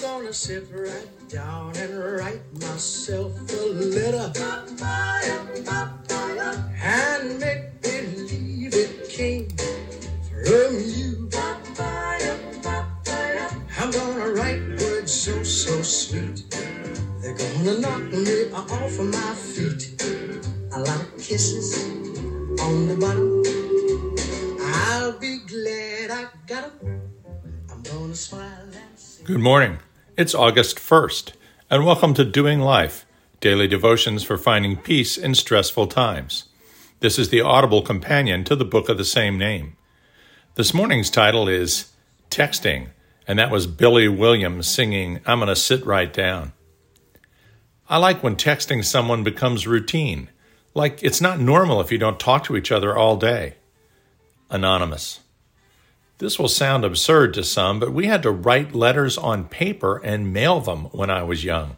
gonna sit right down and write myself a letter and make believe it came from you. I'm gonna write words so, so sweet. They're gonna knock me off of my feet. A lot of kisses on the bottom. I'll be glad I got 'em. I'm gonna smile. Good morning. It's August 1st, and welcome to Doing Life, daily devotions for finding peace in stressful times. This is the audible companion to the book of the same name. This morning's title is Texting, and that was Billy Williams singing I'm Gonna Sit Right Down. I like when texting someone becomes routine, like it's not normal if you don't talk to each other all day. Anonymous. This will sound absurd to some, but we had to write letters on paper and mail them when I was young.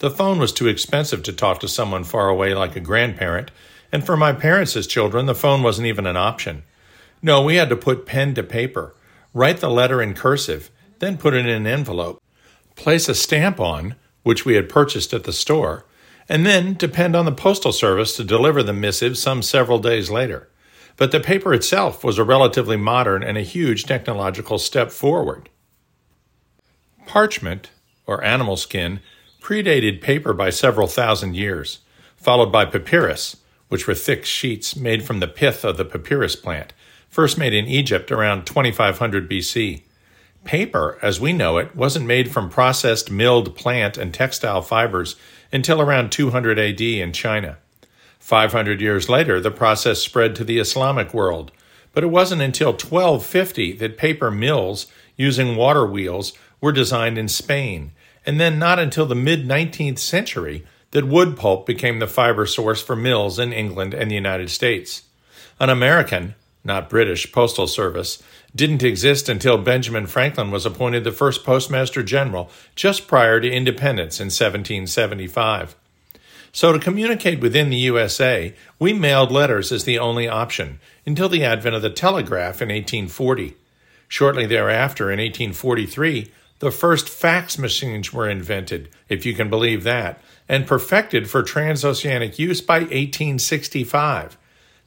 The phone was too expensive to talk to someone far away like a grandparent, and for my parents as children, the phone wasn't even an option. No, we had to put pen to paper, write the letter in cursive, then put it in an envelope, place a stamp on, which we had purchased at the store, and then depend on the postal service to deliver the missive some several days later but the paper itself was a relatively modern and a huge technological step forward. Parchment, or animal skin, predated paper by several thousand years, followed by papyrus, which were thick sheets made from the pith of the papyrus plant, first made in Egypt around 2500 BC. Paper, as we know it, wasn't made from processed milled plant and textile fibers until around 200 AD in China. 500 years later, the process spread to the Islamic world, but it wasn't until 1250 that paper mills using water wheels were designed in Spain, and then not until the mid 19th century that wood pulp became the fiber source for mills in England and the United States. An American, not British, postal service didn't exist until Benjamin Franklin was appointed the first postmaster general just prior to independence in 1775. So, to communicate within the USA, we mailed letters as the only option until the advent of the telegraph in 1840. Shortly thereafter, in 1843, the first fax machines were invented, if you can believe that, and perfected for transoceanic use by 1865.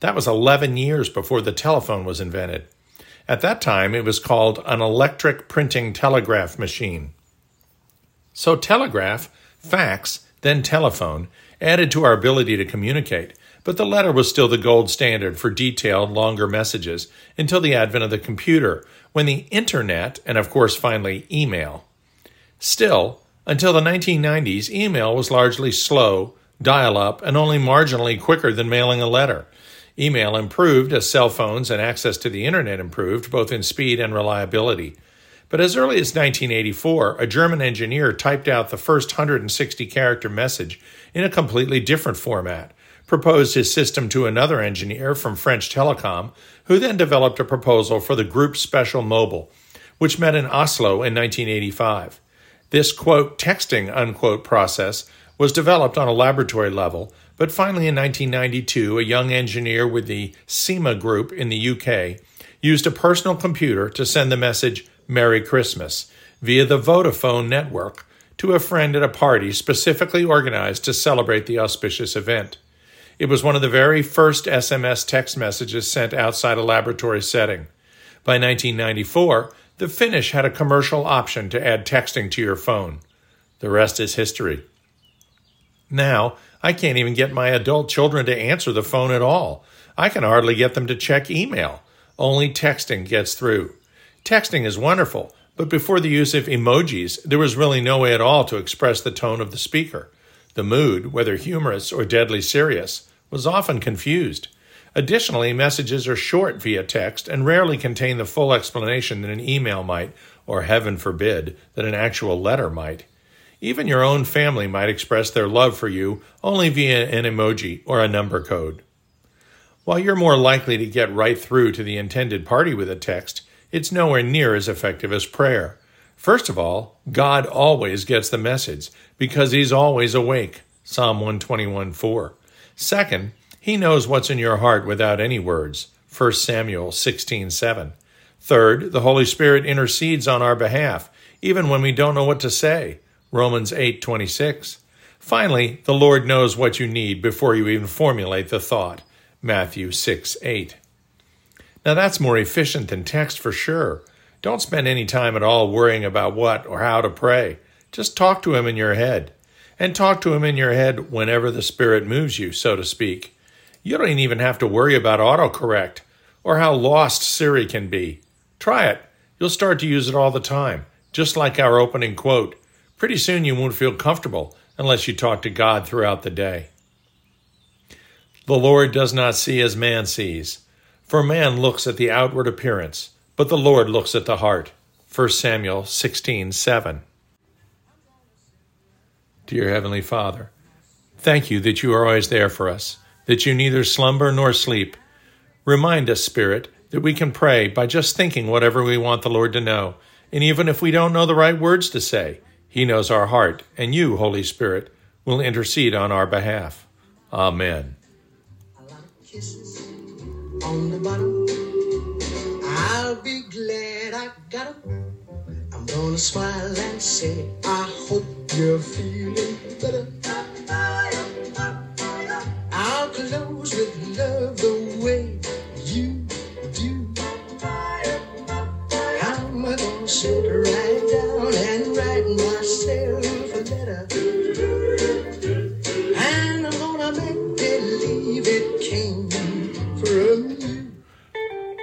That was 11 years before the telephone was invented. At that time, it was called an electric printing telegraph machine. So, telegraph, fax, then telephone added to our ability to communicate, but the letter was still the gold standard for detailed, longer messages until the advent of the computer, when the internet, and of course finally email. Still, until the 1990s, email was largely slow, dial up, and only marginally quicker than mailing a letter. Email improved as cell phones and access to the internet improved, both in speed and reliability. But as early as 1984, a German engineer typed out the first 160 character message in a completely different format, proposed his system to another engineer from French Telecom, who then developed a proposal for the Group Special Mobile, which met in Oslo in 1985. This quote texting unquote process was developed on a laboratory level, but finally in 1992, a young engineer with the SEMA group in the UK used a personal computer to send the message Merry Christmas via the Vodafone network to a friend at a party specifically organized to celebrate the auspicious event. It was one of the very first SMS text messages sent outside a laboratory setting. By 1994, the Finnish had a commercial option to add texting to your phone. The rest is history. Now, I can't even get my adult children to answer the phone at all. I can hardly get them to check email. Only texting gets through. Texting is wonderful, but before the use of emojis, there was really no way at all to express the tone of the speaker. The mood, whether humorous or deadly serious, was often confused. Additionally, messages are short via text and rarely contain the full explanation that an email might, or heaven forbid, that an actual letter might. Even your own family might express their love for you only via an emoji or a number code. While you're more likely to get right through to the intended party with a text, it's nowhere near as effective as prayer. First of all, God always gets the message because he's always awake. Psalm 121 4. Second, he knows what's in your heart without any words. 1 Samuel 16 7. Third, the Holy Spirit intercedes on our behalf, even when we don't know what to say. Romans 8:26. Finally, the Lord knows what you need before you even formulate the thought. Matthew 6 8. Now that's more efficient than text for sure. Don't spend any time at all worrying about what or how to pray. Just talk to Him in your head. And talk to Him in your head whenever the Spirit moves you, so to speak. You don't even have to worry about autocorrect or how lost Siri can be. Try it. You'll start to use it all the time, just like our opening quote. Pretty soon you won't feel comfortable unless you talk to God throughout the day. The Lord does not see as man sees. For man looks at the outward appearance, but the Lord looks at the heart. 1 Samuel 16:7. Dear Heavenly Father, thank you that you are always there for us, that you neither slumber nor sleep. Remind us, Spirit, that we can pray by just thinking whatever we want the Lord to know, and even if we don't know the right words to say, He knows our heart, and you, Holy Spirit, will intercede on our behalf. Amen on the bottom. I'll be glad I got them. I'm gonna smile and say, I hope you're feeling better. I'll close with love the way you do. I'm gonna sit right down and write myself a letter.